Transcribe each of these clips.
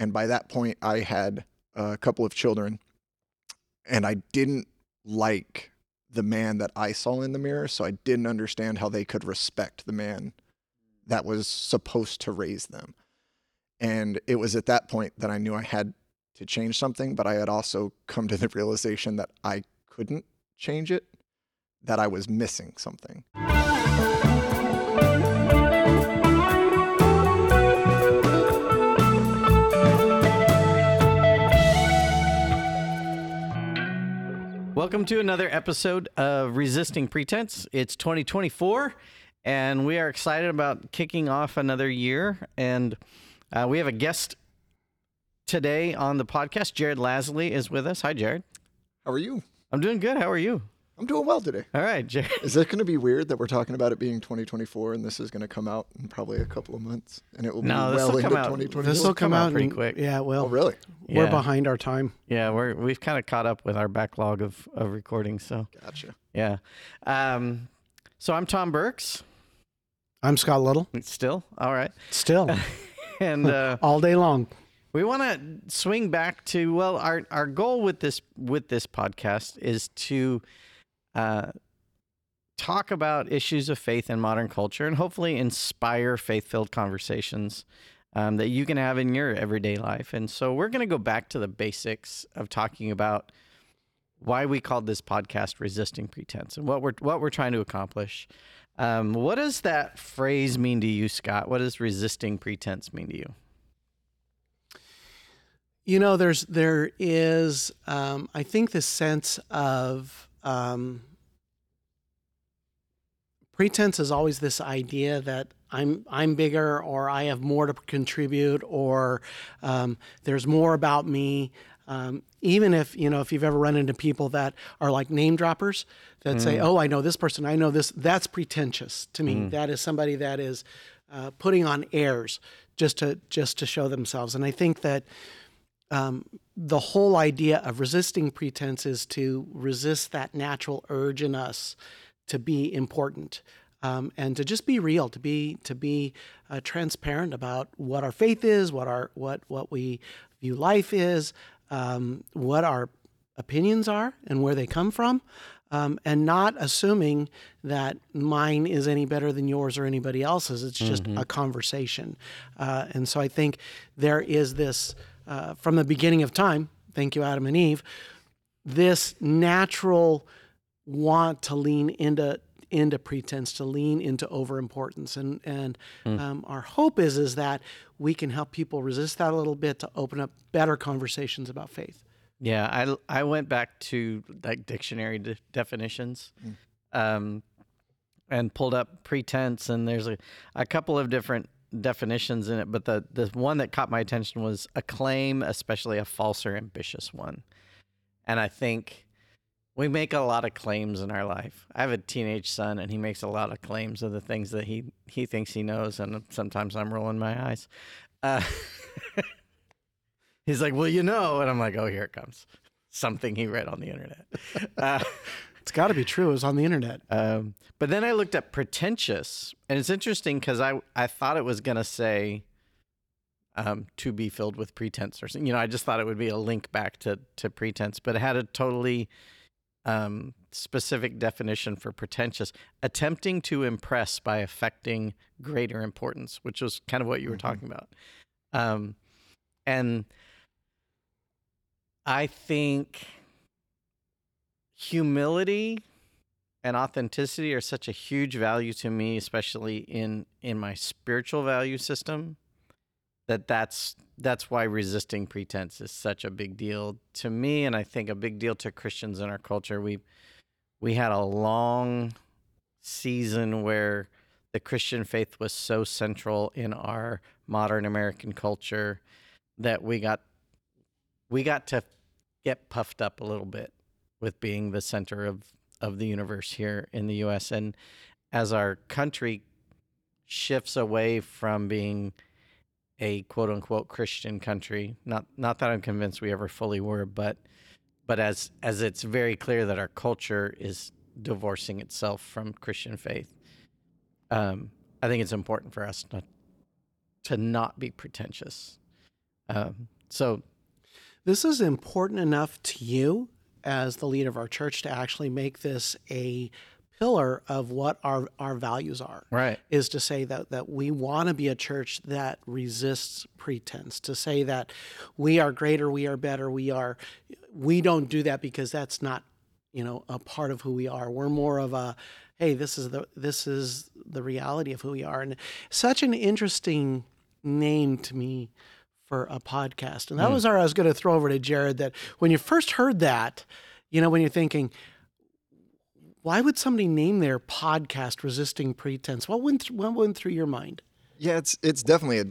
And by that point, I had a couple of children, and I didn't like the man that I saw in the mirror. So I didn't understand how they could respect the man that was supposed to raise them. And it was at that point that I knew I had to change something, but I had also come to the realization that I couldn't change it, that I was missing something. Welcome to another episode of Resisting Pretense. It's 2024, and we are excited about kicking off another year. And uh, we have a guest today on the podcast. Jared Lasley is with us. Hi, Jared. How are you? I'm doing good. How are you? I'm doing well today. All right, Jared. Is it going to be weird that we're talking about it being 2024 and this is going to come out in probably a couple of months and it will No, be well into come 2024? this This will will come come out out pretty in- quick. Yeah, well, oh, really? we're behind our time. Yeah, we're we've kind of caught up with our backlog of of recordings. So Gotcha. yeah. Um, so I'm Tom Burks. I'm Scott Little. Still all right, Still, and uh, all day long. We want to swing back to well, our our goal with this with this podcast is to uh, talk about issues of faith in modern culture and hopefully inspire faith filled conversations um, that you can have in your everyday life. And so we're going to go back to the basics of talking about why we called this podcast "Resisting Pretense" and what we're what we're trying to accomplish. Um, what does that phrase mean to you, Scott? What does resisting pretense mean to you? You know, there's there is, um, I think, this sense of um, pretense is always this idea that I'm I'm bigger, or I have more to contribute, or um, there's more about me. Um, even if you know if you've ever run into people that are like name droppers that say, "Oh, I know this person, I know this," that's pretentious to me. That is somebody that is uh, putting on airs just to just to show themselves. And I think that um, the whole idea of resisting pretense is to resist that natural urge in us to be important um, and to just be real, to be to be uh, transparent about what our faith is, what our what what we view life is, um, what our opinions are, and where they come from. Um, and not assuming that mine is any better than yours or anybody else's. It's just a conversation. Uh, and so I think there is this, uh, from the beginning of time, thank you, Adam and Eve, this natural want to lean into into pretense, to lean into overimportance, and and um, our hope is is that we can help people resist that a little bit to open up better conversations about faith. Yeah, I I went back to like dictionary de- definitions, um, and pulled up pretense, and there's a, a couple of different definitions in it, but the the one that caught my attention was a claim, especially a false or ambitious one, and I think we make a lot of claims in our life. I have a teenage son, and he makes a lot of claims of the things that he he thinks he knows, and sometimes I'm rolling my eyes. Uh, he's like, "Well, you know," and I'm like, "Oh, here it comes." Something he read on the internet. Uh, It's got to be true. It was on the internet. um, but then I looked up pretentious, and it's interesting because I I thought it was gonna say um, to be filled with pretense or something. You know, I just thought it would be a link back to to pretense, but it had a totally um, specific definition for pretentious: attempting to impress by affecting greater importance, which was kind of what you were Mhm. talking about. Um, and I think humility and authenticity are such a huge value to me especially in in my spiritual value system that that's that's why resisting pretense is such a big deal to me and i think a big deal to christians in our culture. We we had a long season where the christian faith was so central in our modern american culture that we got we got to get puffed up a little bit with being the center of of the universe here in the US and as our country shifts away from being a quote unquote Christian country not not that I'm convinced we ever fully were but but as as it's very clear that our culture is divorcing itself from Christian faith um I think it's important for us not to not be pretentious. Um, so This is important enough to you as the leader of our church to actually make this a pillar of what our, our values are. right, Is to say that, that we want to be a church that resists pretense, to say that we are greater, we are better, we are, we don't do that because that's not, you know, a part of who we are. We're more of a, hey, this is the, this is the reality of who we are. And such an interesting name to me for a podcast. And that hmm. was where I was going to throw over to Jared that when you first heard that, you know, when you're thinking, why would somebody name their podcast "Resisting Pretense"? What went th- what went through your mind? Yeah, it's it's definitely a,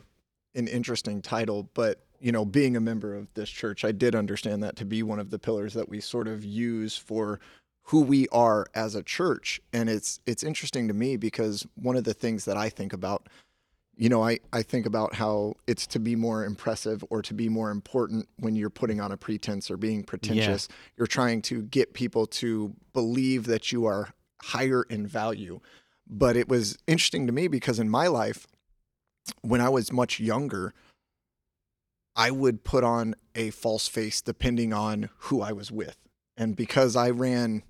an interesting title, but you know, being a member of this church, I did understand that to be one of the pillars that we sort of use for who we are as a church. And it's it's interesting to me because one of the things that I think about, you know, I, I think about how it's to be more impressive or to be more important when you're putting on a pretense or being pretentious. You're trying to get people to believe that you are higher in value. But it was interesting to me because in my life, when I was much younger, I would put on a false face depending on who I was with. And because I ran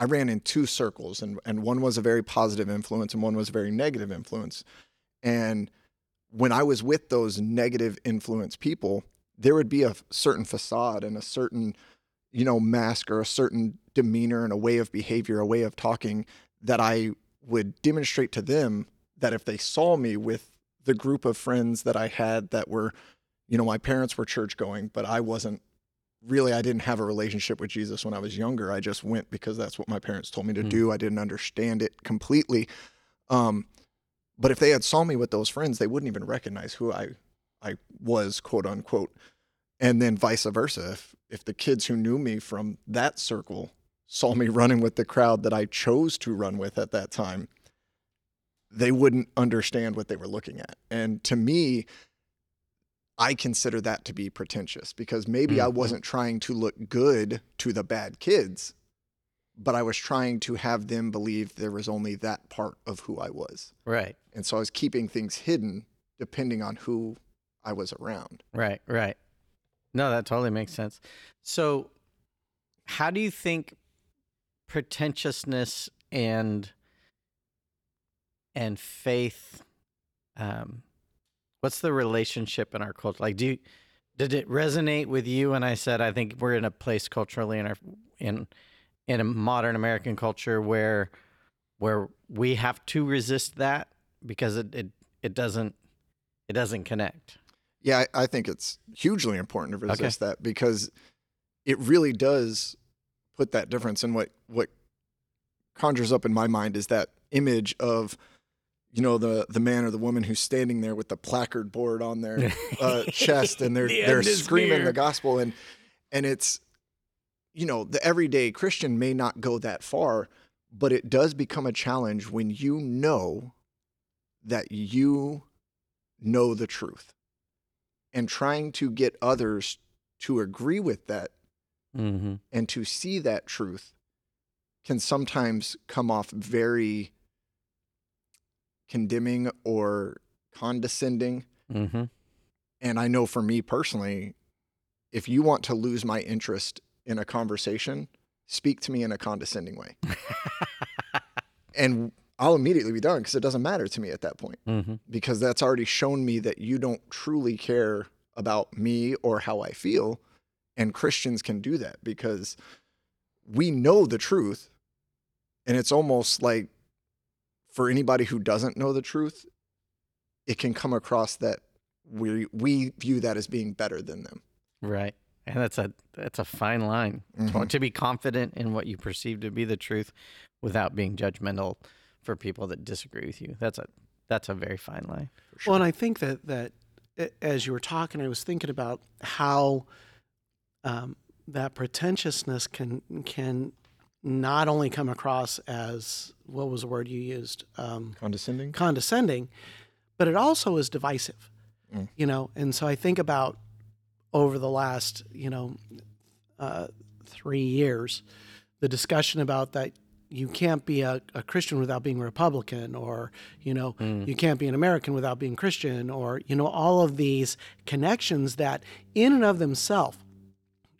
I ran in two circles and, and one was a very positive influence and one was a very negative influence. And when I was with those negative influence people, there would be a certain facade and a certain, you know, mask or a certain demeanor and a way of behavior, a way of talking that I would demonstrate to them that if they saw me with the group of friends that I had that were, you know, my parents were church going, but I wasn't really, I didn't have a relationship with Jesus when I was younger. I just went because that's what my parents told me to Mm. do. I didn't understand it completely. Um, but if they had saw me with those friends, they wouldn't even recognize who I, I was, quote unquote. And then vice versa. If, if the kids who knew me from that circle saw me running with the crowd that I chose to run with at that time, they wouldn't understand what they were looking at. And to me, I consider that to be pretentious because maybe I Mhm. wasn't trying to look good to the bad kids, but I was trying to have them believe there was only that part of who I was. right, And so I was keeping things hidden depending on who I was around. right, right. No, that totally makes sense. So, how do you think pretentiousness and and faith um what's the relationship in our culture like do you did it resonate with you when i said i think we're in a place culturally in our in in a modern american culture where where we have to resist that because it it, it doesn't it doesn't connect Yeah, I, I think it's hugely important to resist that because it really does put that difference. in what what conjures up in my mind is that image of, you know, the the man or the woman who's standing there with the placard board on their uh, chest and they're The they're screaming near. the gospel and and it's you know the everyday Christian may not go that far, but it does become a challenge when you know that you know the truth and trying to get others to agree with that mm-hmm. and to see that truth can sometimes come off very condemning or condescending. Mm-hmm. And I know for me personally, if you want to lose my interest in a conversation, speak to me in a condescending way. and I'll immediately be done because it doesn't matter to me at that point mm-hmm. because that's already shown me that you don't truly care about me or how I feel. And Christians can do that because we know the truth. And it's almost like for anybody who doesn't know the truth, it can come across that we we view that as being better than them. Right. And that's a that's a fine line to- Mhm. to be confident in what you perceive to be the truth without being judgmental for people that disagree with you. That's a that's a very fine line. For sure. Well, and I think that that as you were talking, I was thinking about how um, that pretentiousness can can not only come across as what was the word you used um, Condescending? condescending, but it also is divisive. Mm. You know, and so I think about over the last you know uh, three years, the discussion about that you can't be a, a Christian without being a Republican, or you know, Mm. you can't be an American without being Christian, or you know, all of these connections that, in and of themselves,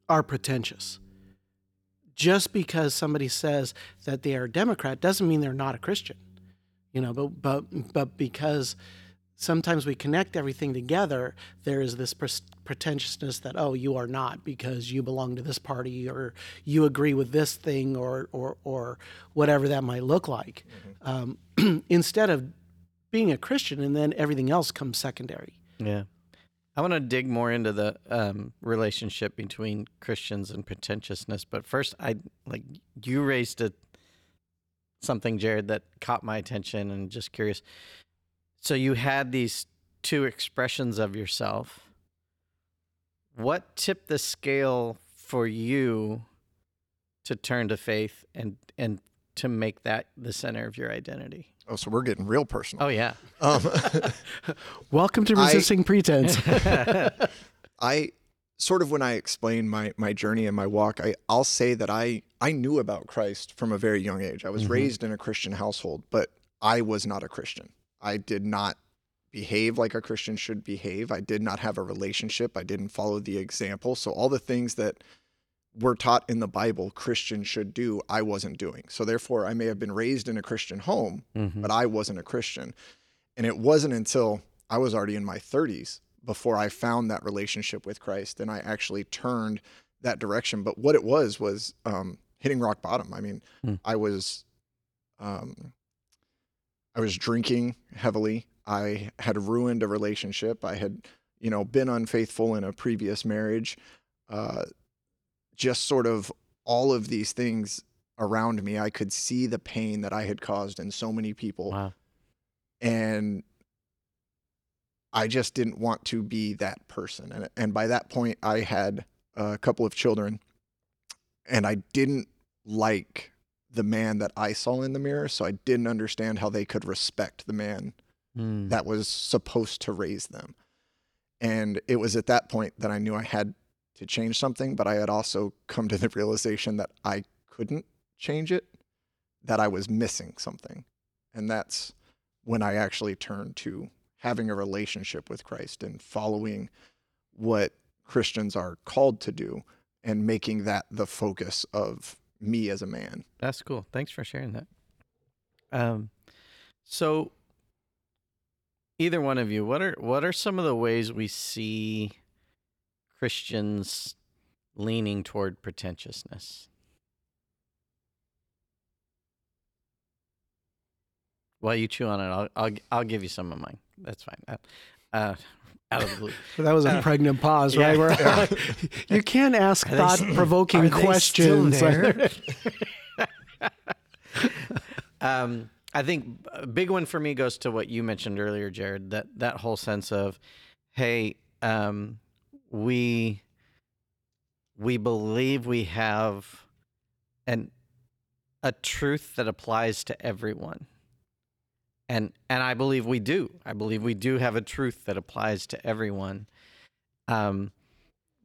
are pretentious. Just because somebody says that they are a Democrat doesn't mean they're not a Christian, you know. But but but because sometimes we connect everything together, there is this pres- pretentiousness that oh, you are not because you belong to this party or you agree with this thing or or or whatever that might look like, um, instead of being a Christian and then everything else comes secondary. Yeah. I want to dig more into the um, relationship between Christians and pretentiousness, but first, I like you raised a something, Jared, that caught my attention, and just curious. So you had these two expressions of yourself. What tipped the scale for you to turn to faith and and to make that the center of your identity? Oh, so we're getting real personal. Oh yeah. Um, Welcome to I- resisting pretense. I sort of when I explain my my journey and my walk, I I'll say that I I knew about Christ from a very young age. I was Mhm. raised in a Christian household, but I was not a Christian. I did not behave like a Christian should behave. I did not have a relationship. I didn't follow the example. So all the things that were taught in the Bible Christians should do, I wasn't doing. So therefore I may have been raised in a Christian home, Mhm. but I wasn't a Christian. And it wasn't until I was already in my 30s before I found that relationship with Christ and I actually turned that direction. But what it was was um, hitting rock bottom. I mean, Hmm. I was um, I was drinking heavily. I had ruined a relationship. I had, you know, been unfaithful in a previous marriage. Uh, just sort of all of these things around me, I could see the pain that I had caused in so many people Wow. and I just didn't want to be that person. And and by that point, I had a couple of children, and I didn't like the man that I saw in the mirror, so I didn't understand how they could respect the man Mm. that was supposed to raise them. And it was at that point that I knew I had to change something, but I had also come to the realization that I couldn't change it, that I was missing something. And that's when I actually turned to having a relationship with Christ and following what Christians are called to do and making that the focus of me as a man. That's cool. Thanks for sharing that. Um, so either one of you, what are what are some of the ways we see Christians leaning toward pretentiousness? While you chew on it, I'll I'll, I'll give you some of mine. That's fine. Uh, uh, out of the blue. that was a Uh, pregnant pause, yeah. right? Where Yeah. you can't ask Are thought-provoking are they still questions. there? um, I think a big one for me goes to what you mentioned earlier, Jared. That that whole sense of, hey, um, we we believe we have an a truth that applies to everyone. And and I believe we do. I believe we do have a truth that applies to everyone. Um,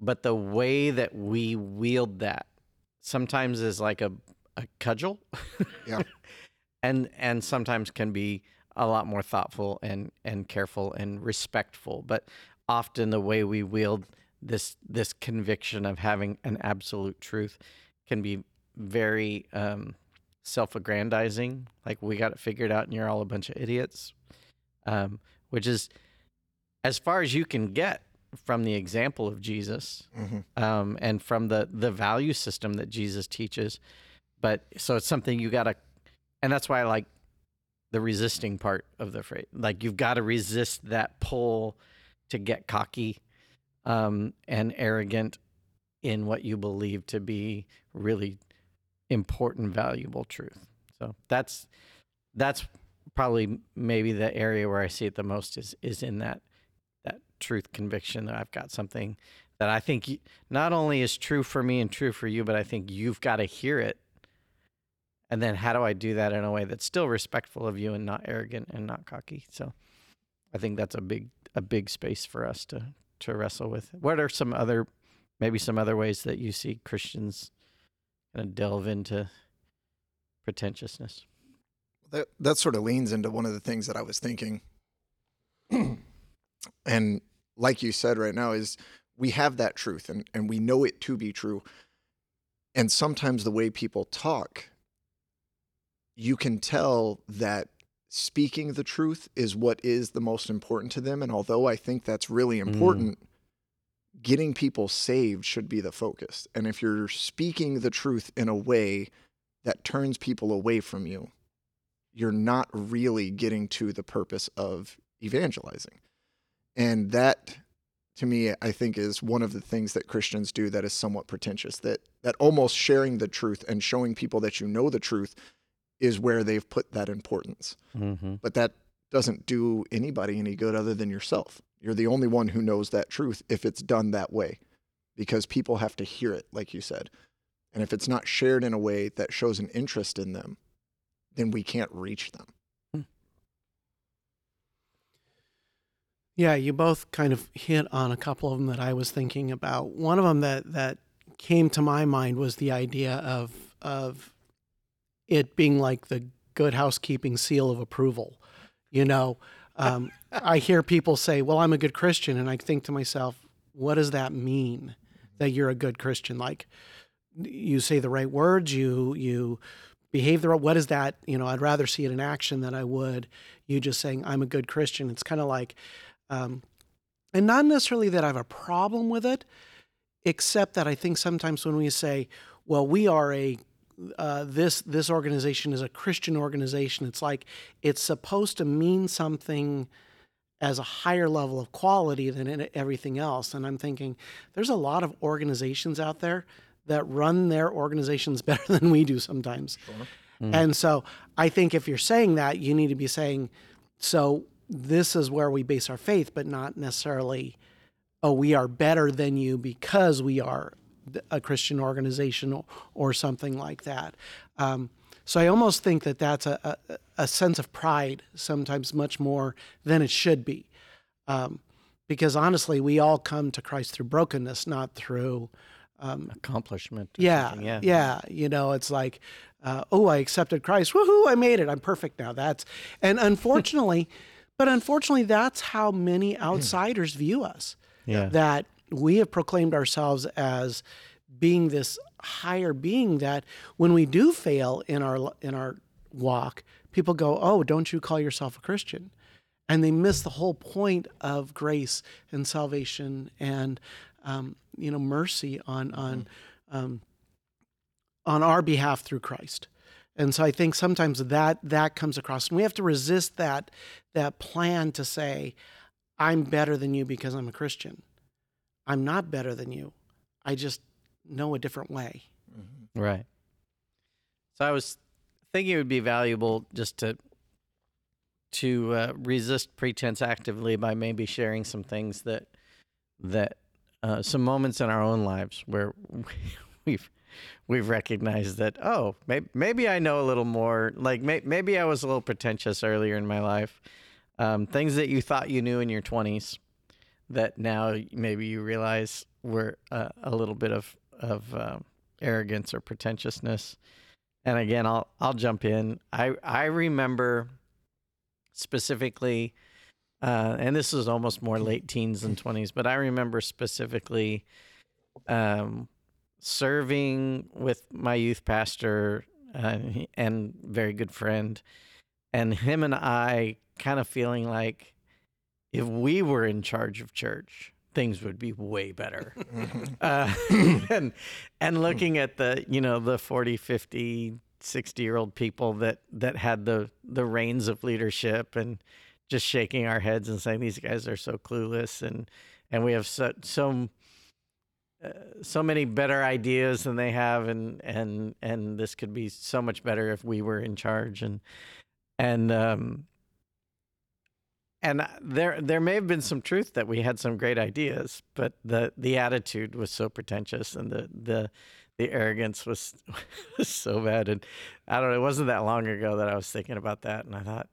but the way that we wield that sometimes is like a, a cudgel. Yeah. and and sometimes can be a lot more thoughtful and and careful and respectful. But often the way we wield this this conviction of having an absolute truth can be very um, self-aggrandizing. Like we got it figured out, and you're all a bunch of idiots. Um, which is as far as you can get from the example of Jesus Mhm. um, and from the the value system that Jesus teaches. But so it's something you got to, and that's why I like the resisting part of the phrase. Like you've got to resist that pull to get cocky um, and arrogant in what you believe to be really important, valuable truth. So that's that's probably maybe the area where I see it the most is is in that that truth conviction that I've got something that I think not only is true for me and true for you, but I think you've got to hear it. And then how do I do that in a way that's still respectful of you and not arrogant and not cocky? So I think that's a big a big space for us to to wrestle with. What are some other maybe some other ways that you see Christians kind of delve into pretentiousness. That that sort of leans into one of the things that I was thinking. and like you said right now is we have that truth and, and we know it to be true. And sometimes the way people talk, you can tell that speaking the truth is what is the most important to them. And although I think that's really mm. important, getting people saved should be the focus. And if you're speaking the truth in a way that turns people away from you, you're not really getting to the purpose of evangelizing. And that to me I think is one of the things that Christians do that is somewhat pretentious that that almost sharing the truth and showing people that you know the truth is where they've put that importance. Mm-hmm. But that doesn't do anybody any good other than yourself. You're the only one who knows that truth if it's done that way because people have to hear it like you said. And if it's not shared in a way that shows an interest in them, then we can't reach them. Hmm. Yeah, you both kind of hit on a couple of them that I was thinking about. One of them that that came to my mind was the idea of of it being like the good housekeeping seal of approval. You know, um, I hear people say, "Well, I'm a good Christian," and I think to myself, "What does that mean? That you're a good Christian? Like, you say the right words, you you behave the right. What is that? You know, I'd rather see it in action than I would you just saying I'm a good Christian. It's kind of like um, and not necessarily that I have a problem with it, except that I think sometimes when we say, "Well, we are a uh, this this organization is a Christian organization," it's like it's supposed to mean something as a higher level of quality than everything else. And I'm thinking, there's a lot of organizations out there that run their organizations better than we do sometimes. And so I think if you're saying that, you need to be saying, so this is where we base our faith, but not necessarily, oh, we are better than you because we are a Christian organization or, or something like that. Um, so I almost think that that's a, a, a sense of pride, sometimes much more than it should be. Um, because honestly, we all come to Christ through brokenness, not through Accomplishment. yeah, yeah, yeah. You know, it's like, uh, oh, I accepted Christ. Woohoo! I made it. I'm perfect now. That's and unfortunately, but unfortunately, that's how many outsiders view us. Yeah. That we have proclaimed ourselves as being this higher being. That when we do fail in our in our walk, people go, "Oh, don't you call yourself a Christian?" and they miss the whole point of grace and salvation and um, you know mercy on on um, on our behalf through Christ. And so I think sometimes that that comes across, and we have to resist that that plan to say, "I'm better than you because I'm a Christian." I'm not better than you. I just know a different way. Right. So I was thinking it would be valuable just to to uh, resist pretense actively by maybe sharing some things that that uh, some moments in our own lives where we've we've recognized that oh maybe, maybe I know a little more like may, maybe I was a little pretentious earlier in my life um, things that you thought you knew in your 20s that now maybe you realize were uh, a little bit of of um, arrogance or pretentiousness. And again, I'll I'll jump in. I I remember specifically, uh, and this is almost more late teens than twenties, but I remember specifically um, serving with my youth pastor uh, and very good friend, and him and I kind of feeling like if we were in charge of church, things would be way better. uh, and and looking at the, you know, the 40, 50, 60 year old people that that had the the reins of leadership and just shaking our heads and saying these guys are so clueless and and we have so so uh, so many better ideas than they have and and and this could be so much better if we were in charge and and um and there there may have been some truth that we had some great ideas, but the the attitude was so pretentious and the the the arrogance was, was so bad. And I don't know, it wasn't that long ago that I was thinking about that, and I thought,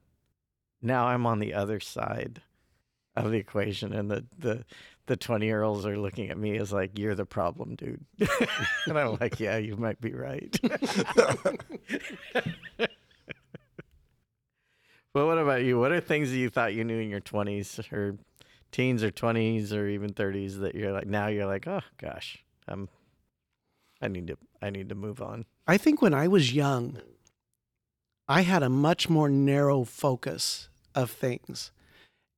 now I'm on the other side of the equation, and the the the twenty year olds are looking at me as like, "You're the problem, dude," and I'm like, "Yeah, you might be right." But what about you? What are things that you thought you knew in your 20s or teens or 20s or even 30s that you're like now you're like, "Oh gosh, I'm I need to I need to move on." I think when I was young, I had a much more narrow focus of things.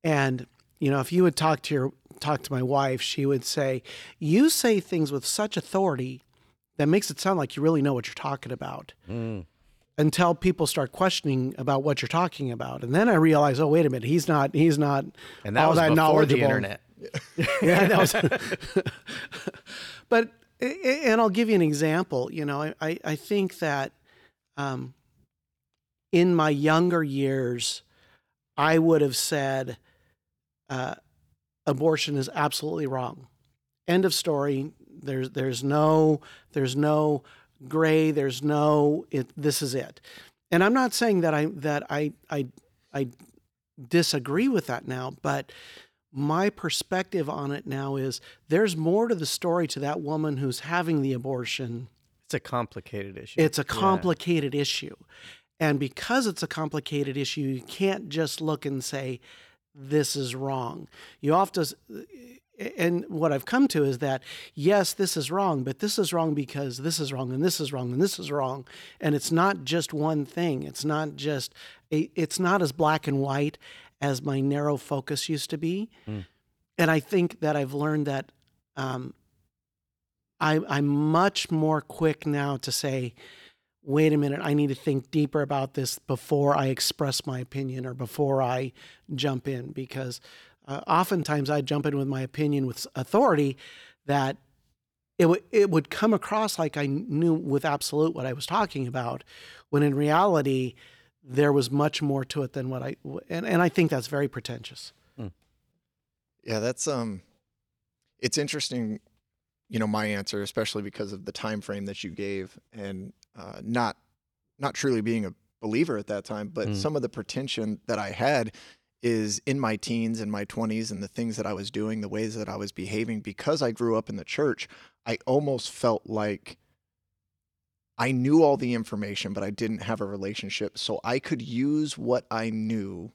And you know, if you would talk to your talk to my wife, she would say, "You say things with such authority that makes it sound like you really know what you're talking about." Mm. Until people start questioning about what you're talking about, and then I realize, oh wait a minute, he's not he's not And that all was that knowledgeable. the internet. yeah, that was. but and I'll give you an example. You know, I I think that um, in my younger years, I would have said uh, abortion is absolutely wrong. End of story. There's there's no there's no gray. There's no it. This is it. And I'm not saying that I that I I I disagree with that now, but my perspective on it now is there's more to the story to that woman who's having the abortion. It's a complicated issue. It's a Yeah. complicated issue. And because it's a complicated issue, you can't just look and say, this is wrong. You have to, and what I've come to is that, yes, this is wrong, but this is wrong because this is wrong, and this is wrong, and this is wrong. And it's not just one thing. It's not just, a, it's not as black and white as my narrow focus used to be. Mm. And I think that I've learned that um, I, I'm much more quick now to say, wait a minute, I need to think deeper about this before I express my opinion or before I jump in. Because uh, oftentimes I'd jump in with my opinion with authority that it, w- it would come across like I knew with absolute what I was talking about, when in reality, there was much more to it than what I, and, and I think that's very pretentious. Yeah, that's um it's interesting, you know, my answer, especially because of the time frame that you gave and uh, not not truly being a believer at that time, but Mm. some of the pretension that I had is in my teens and my 20s and the things that I was doing, the ways that I was behaving because I grew up in the church, I almost felt like I knew all the information, but I didn't have a relationship. So I could use what I knew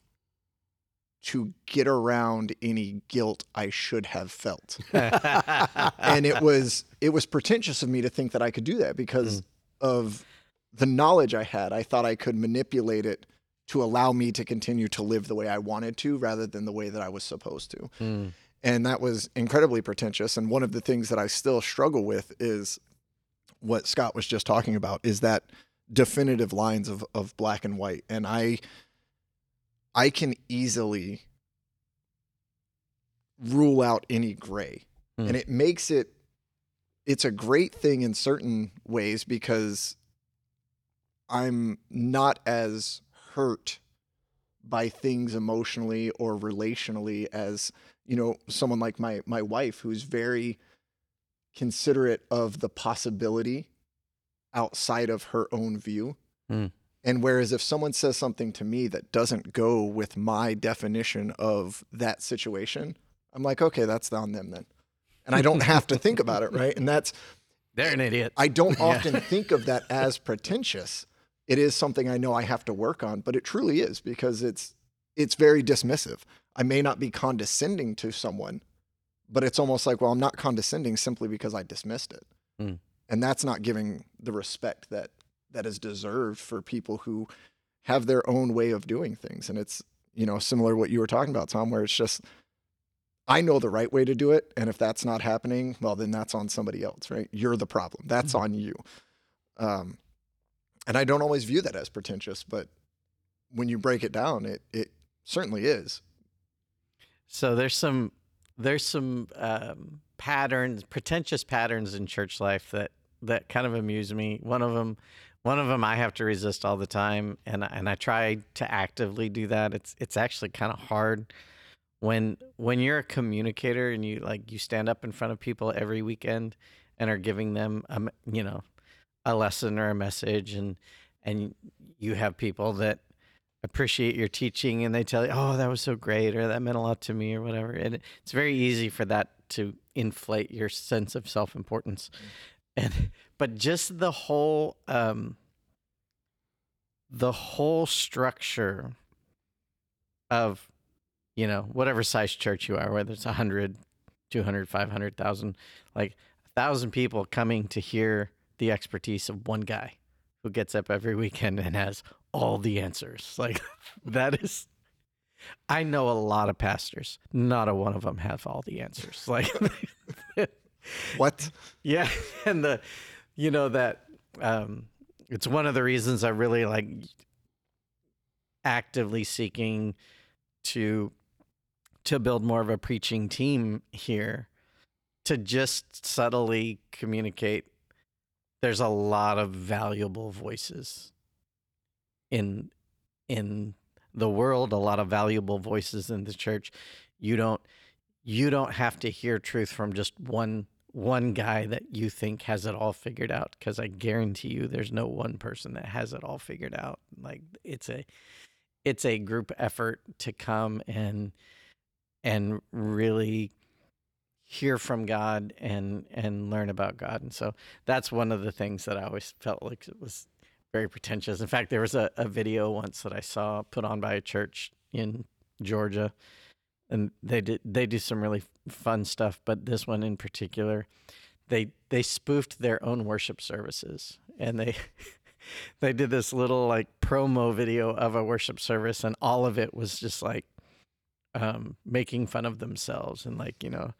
to get around any guilt I should have felt. and it was it was pretentious of me to think that I could do that because hmm. of the knowledge I had. I thought I could manipulate it to allow me to continue to live the way I wanted to rather than the way that I was supposed to. Mm. And that was incredibly pretentious. And one of the things that I still struggle with is what Scott was just talking about is that definitive lines of, of black and white. And I I can easily rule out any gray. Hmm. And it makes it it's a great thing in certain ways because I'm not as hurt by things emotionally or relationally as you know someone like my my wife who's very considerate of the possibility outside of her own view Hmm. and whereas if someone says something to me that doesn't go with my definition of that situation i'm like okay that's on them then and i don't have to think about it right and that's They're an idiot. I don't Yeah. often think of that as pretentious. It is something I know I have to work on, but it truly is because it's it's very dismissive. I may not be condescending to someone, but it's almost like, well, I'm not condescending simply because I dismissed it. Hmm. And that's not giving the respect that that is deserved for people who have their own way of doing things. And it's, you know, similar to what you were talking about, Tom, where it's just I know the right way to do it. And if that's not happening, well, then that's on somebody else, right? You're the problem. That's on you. Um, and I don't always view that as pretentious, but when you break it down, it, it certainly is. So there's some there's some um, patterns, pretentious patterns in church life that that kind of amuse me. One of them, one of them, I have to resist all the time, and and I try to actively do that. It's it's actually kind of hard when when you're a communicator and you like you stand up in front of people every weekend and are giving them a m- you know a lesson or a message and and you have people that appreciate your teaching and they tell you, oh, that was so great or that meant a lot to me or whatever. And it's very easy for that to inflate your sense of self importance. And, but just the whole, um, the whole structure of, you know, whatever size church you are, whether it's 100, 200, 500,000, like a thousand people coming to hear the expertise of one guy who gets up every weekend and has all the answers. Like that is I know a lot of pastors. Not a one of them have all the answers. Like What? yeah, and the you know that um it's one of the reasons I really like actively seeking to to build more of a preaching team here to just subtly communicate there's a lot of valuable voices in in the world a lot of valuable voices in the church. You don't you don't have to hear truth from just one one guy that you think has it all figured out because i guarantee you there's no one person that has it all figured out. Like it's a it's a group effort to come and and really hear from god and and learn about god. And so that's one of the things that i always felt like it was very pretentious. In fact there was a, a video once that i saw put on by a church in georgia and they did they do some really fun stuff but this one in particular they they spoofed their own worship services and they they did this little like promo video of a worship service and all of it was just like um making fun of themselves and like you know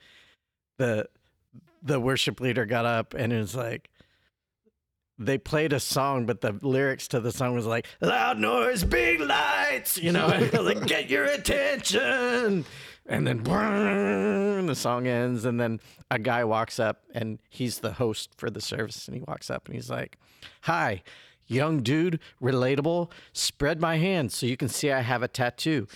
the the worship leader got up and it was like they played a song, but the lyrics to the song was like "loud noise, big lights," you know, like "get your attention," and then the song ends, and then a guy walks up, and he's the host for the service, and he walks up and he's like, "Hi, young dude, relatable. Spread my hand so you can see I have a tattoo,"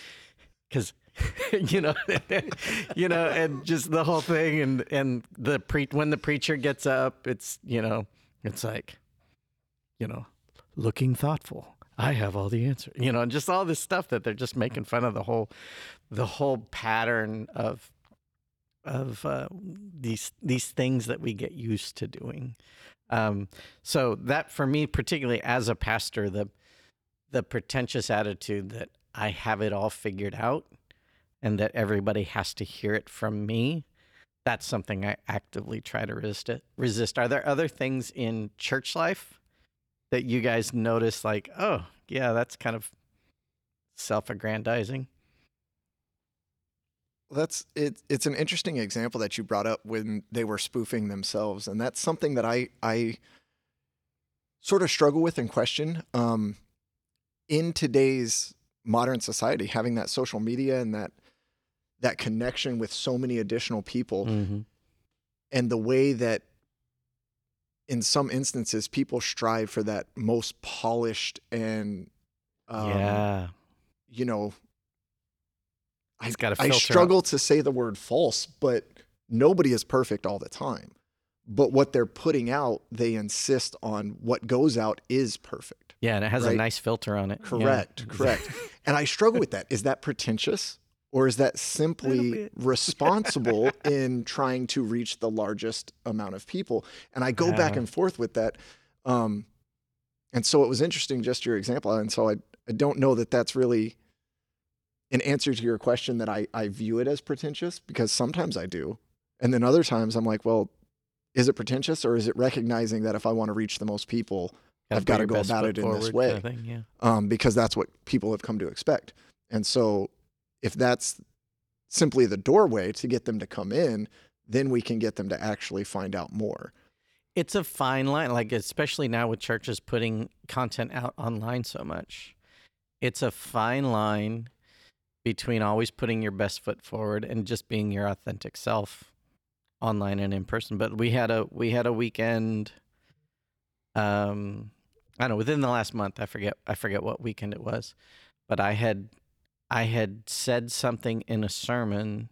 because you know, you know, and just the whole thing, and and the pre when the preacher gets up, it's you know, it's like, you know, looking thoughtful. I have all the answers, you know, and just all this stuff that they're just making fun of the whole, the whole pattern of, of uh, these these things that we get used to doing. Um, so that for me, particularly as a pastor, the the pretentious attitude that I have it all figured out and that everybody has to hear it from me that's something i actively try to resist resist are there other things in church life that you guys notice like oh yeah that's kind of self-aggrandizing That's it. It's an interesting example that you brought up when they were spoofing themselves, and that's something that I I sort of struggle with and question. Um, in today's modern society, having that social media and that that connection with so many additional people, mm-hmm. and the way that in some instances people strive for that most polished and um, yeah you know he's got a I filter struggle to say the word false, but nobody is perfect all the time. But what they're putting out, they insist on what goes out is perfect. yeah and it has a nice filter on it Yeah. Correct, correct. And I struggle with that. Is that pretentious? Or is that simply responsible in trying to reach the largest amount of people? And I go back and forth with that. Um, and so it was interesting, just your example. And so I, I don't know that that's really an answer to your question that I, I view it as pretentious because sometimes I do. And then other times I'm like, well, is it pretentious or is it recognizing that if I want to reach the most people, I've gotta go about it in this way. kind of thing, yeah um, because that's what people have come to expect. And so, if that's simply the doorway to get them to come in, then we can get them to actually find out more. it's a fine line like especially now with churches putting content out online so much it's a fine line between always putting your best foot forward and just being your authentic self online and in person but we had a we had a weekend um i don't know within the last month i forget i forget what weekend it was but i had i had said something in a sermon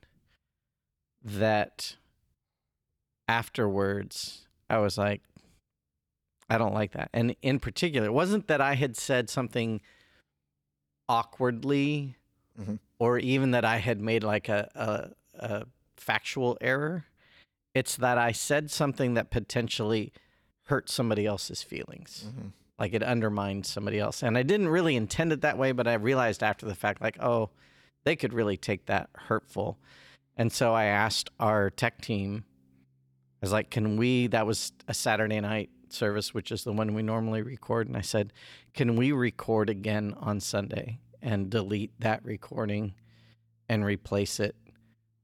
that afterwards I was like, I don't like that. And in particular, it wasn't that I had said something awkwardly Mhm. or even that I had made like a, a, a factual error. It's that I said something that potentially hurt somebody else's feelings. Mhm. Like it undermined somebody else. And I didn't really intend it that way, but I realized after the fact, like, oh, they could really take that hurtful. And so I asked our tech team, I was like, can we, that was a Saturday night service, which is the one we normally record. And I said, can we record again on Sunday and delete that recording and replace it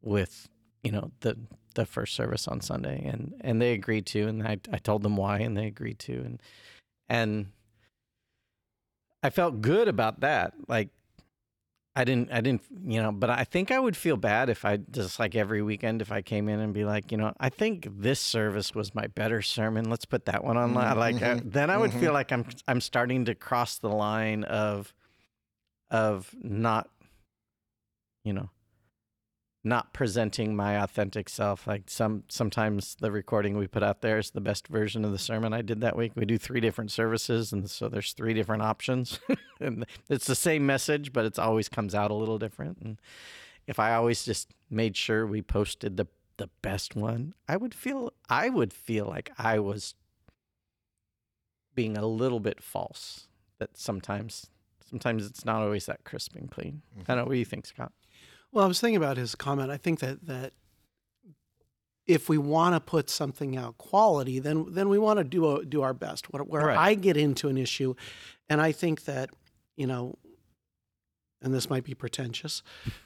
with, you know, the, the first service on Sunday? And, and they agreed to, and I, I told them why, and they agreed to. And, and I felt good about that. Like, I didn't, I didn't, you know, but I think I would feel bad if I just like every weekend if I came in and be like, you know, I think this service was my better sermon. Let's put that one online. Like, I, Mhm. then I would Mhm. feel like I'm, I'm starting to cross the line of, of not, you know, not presenting my authentic self. Like some, sometimes the recording we put out there is the best version of the sermon I did that week. We do three different services, and so there's three different options, and it's the same message, but it's always comes out a little different. And if I always just made sure we posted the the best one, I would feel I would feel like I was being a little bit false. That sometimes sometimes it's not always that crisp and clean. I mm-hmm. don't know. What do you think, Scott? Well, I was thinking about his comment. I think that that if we want to put something out quality, then then we want to do a, do our best. Where, where Right. I get into an issue, and I think that you know, and this might be pretentious,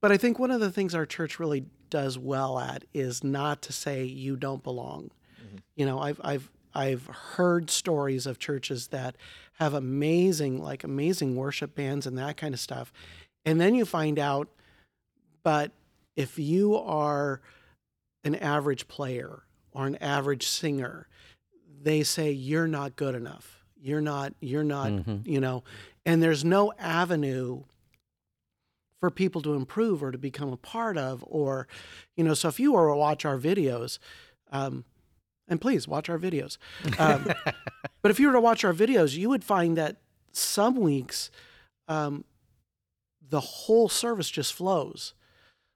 but I think one of the things our church really does well at is not to say you don't belong. Mm-hmm. You know, I've I've I've heard stories of churches that have amazing like amazing worship bands and that kind of stuff. And then you find out but if you are an average player or an average singer, they say you're not good enough. You're not you're not, Mhm. you know, and there's no avenue for people to improve or to become a part of or you know so if you were to watch our videos um, and please watch our videos um, but if you were to watch our videos you would find that some weeks um, the whole service just flows.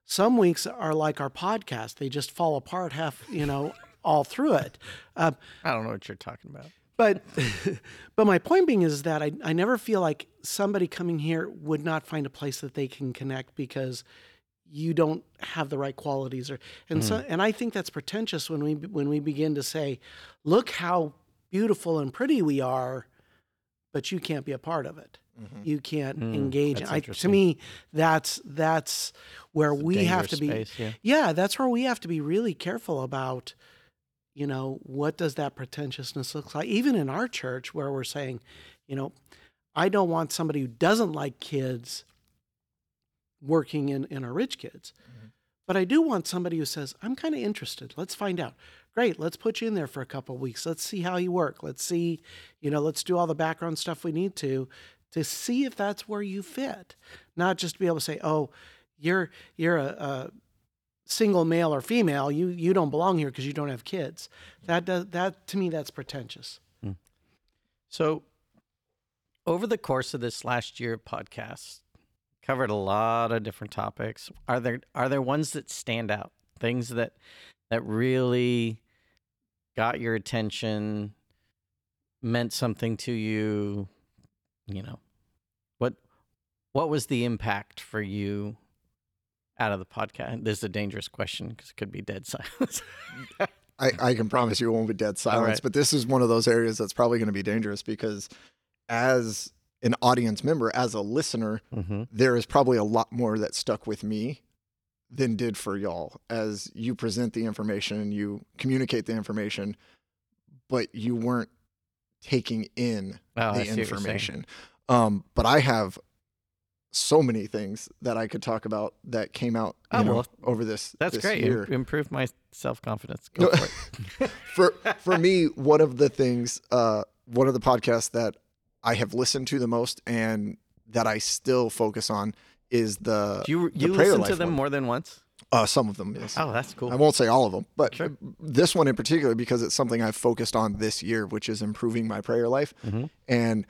Some weeks are like our podcast. They just fall apart half you know all through it. Um, I don't know what you're talking about. but but my point being is that I, I never feel like somebody coming here would not find a place that they can connect because you don't have the right qualities or and so and I think that's pretentious when we when we begin to say look how beautiful and pretty we are but you can't be a part of it you can't Mm, engage that's I, to me that's that's where we have to be space, yeah. yeah, that's where we have to be really careful about, you know, what does that pretentiousness look like? Even in our church, where we're saying, you know, I don't want somebody who doesn't like kids working in, in our rich kids. But I do want somebody who says, I'm kind of interested. Let's find out. Great, let's put you in there for a couple of weeks. Let's see how you work. Let's see, you know, let's do all the background stuff we need to to see if that's where you fit. Not just to be able to say, oh, you're you're a, a single male or female, you you don't belong here because you don't have kids. That does that to me that's pretentious. Hmm. So, over the course of this last year podcast, covered a lot of different topics. Are there are there ones that stand out? Things that that really got your attention, meant something to you, you know. What was the impact for you out of the podcast? This is a dangerous question because it could be dead silence. I, I can promise you it won't be dead silence, right. but this is one of those areas that's probably going to be dangerous because as an audience member, as a listener, mm-hmm. there is probably a lot more that stuck with me than did for y'all as you present the information, you communicate the information, but you weren't taking in Oh, the see what you're saying. information. Um, but I have so many things that I could talk about that came out Oh, know, well, over this. That's this great. Year. Im- Improve my self confidence. No. for for for me, one of the things, uh, one of the podcasts that I have listened to the most and that I still focus on is the Do you you listen to them one. more than once? Uh, some of them, yes. Oh, that's cool. I won't say all of them, but Sure. this one in particular because it's something I've focused on this year, which is improving my prayer life. Mhm. And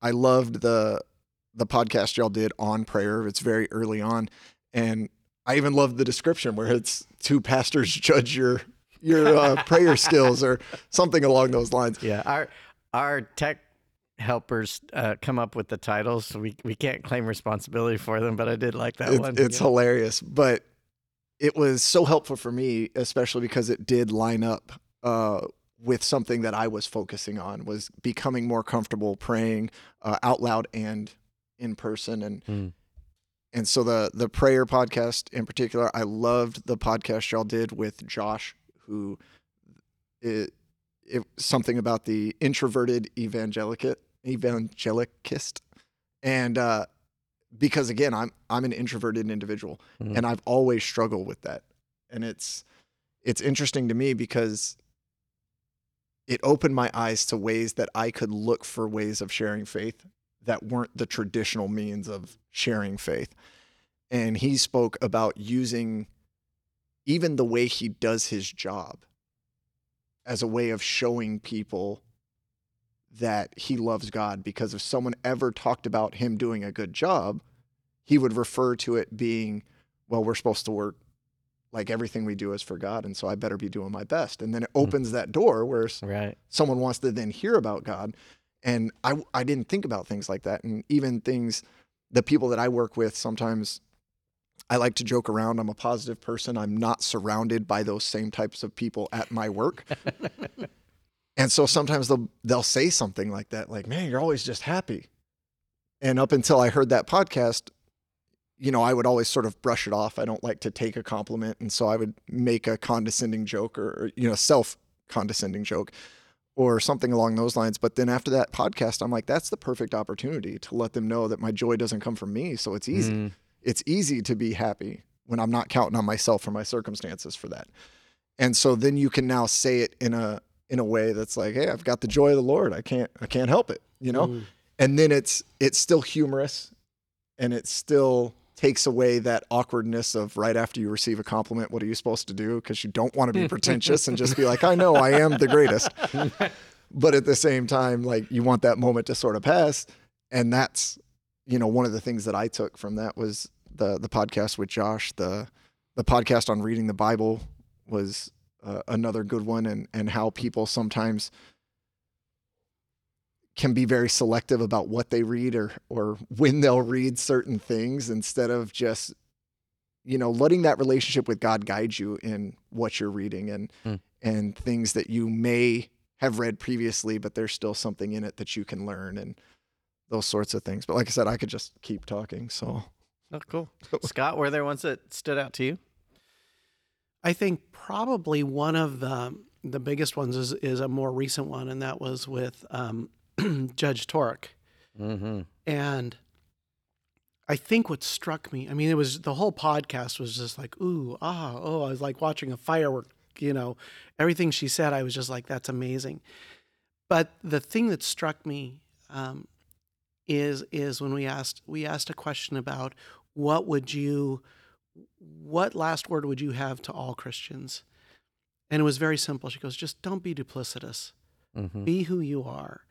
I loved the the podcast y'all did on prayer. It's very early on, and I even love the description where it's two pastors judge your your uh, prayer skills or something along those lines. Yeah, our our tech helpers uh, come up with the titles, so we we can't claim responsibility for them. But I did like that It's, one. it's Yeah. hilarious, but it was so helpful for me, especially because it did line up uh, with something that I was focusing on was becoming more comfortable praying uh, out loud and in person, and Mm. and so the the prayer podcast in particular, I loved the podcast y'all did with Josh, who it, it something about the introverted evangelicate evangelicist, and uh, because again, I'm I'm an introverted individual, Mm. and I've always struggled with that, and it's it's interesting to me because it opened my eyes to ways that I could look for ways of sharing faith that weren't the traditional means of sharing faith. And he spoke about using even the way he does his job as a way of showing people that he loves God because if someone ever talked about him doing a good job, he would refer to it being, well, we're supposed to work like everything we do is for God, and so I better be doing my best. And then it hmm. opens that door where right. someone wants to then hear about God. And I I didn't think about things like that, and even things the people that I work with sometimes. I like to joke around. I'm a positive person. I'm not surrounded by those same types of people at my work. And so sometimes they'll they'll say something like that, like, "Man, you're always just happy." And up until I heard that podcast, you know, I would always sort of brush it off. I don't like to take a compliment, and so I would make a condescending joke or, you know, self condescending joke or something along those lines. But then after that podcast, I'm like, that's the perfect opportunity to let them know that my joy doesn't come from me. So it's easy. Mm. It's easy to be happy when I'm not counting on myself or my circumstances for that. And so then you can now say it in a in a way that's like, hey, I've got the joy of the Lord. I can't I can't help it, you know? Mm. And then it's it's still humorous and it's still takes away that awkwardness of right after you receive a compliment, what are you supposed to do? Because you don't want to be pretentious and just be like, I know I am the greatest. but at the same time, like you want that moment to sort of pass. And that's, you know, one of the things that I took from that was the the podcast with Josh. The the podcast on reading the Bible was uh, another good one, and and how people sometimes can be very selective about what they read or or when they'll read certain things instead of just you know letting that relationship with God guide you in what you're reading and Hmm. and things that you may have read previously but there's still something in it that you can learn and those sorts of things but like I said I could just keep talking so Oh, cool. Scott, were there ones that stood out to you? I think probably one of the the biggest ones is is a more recent one, and that was with um, Judge Torek. Mm-hmm. And I think what struck me, I mean, it was the whole podcast was just like, ooh, ah, oh, I was like watching a firework, you know, everything she said, I was just like, that's amazing. But the thing that struck me um, is is when we asked we asked a question about what would you what last word would you have to all Christians? And it was very simple. She goes, just don't be duplicitous Mm-hmm. be who you are.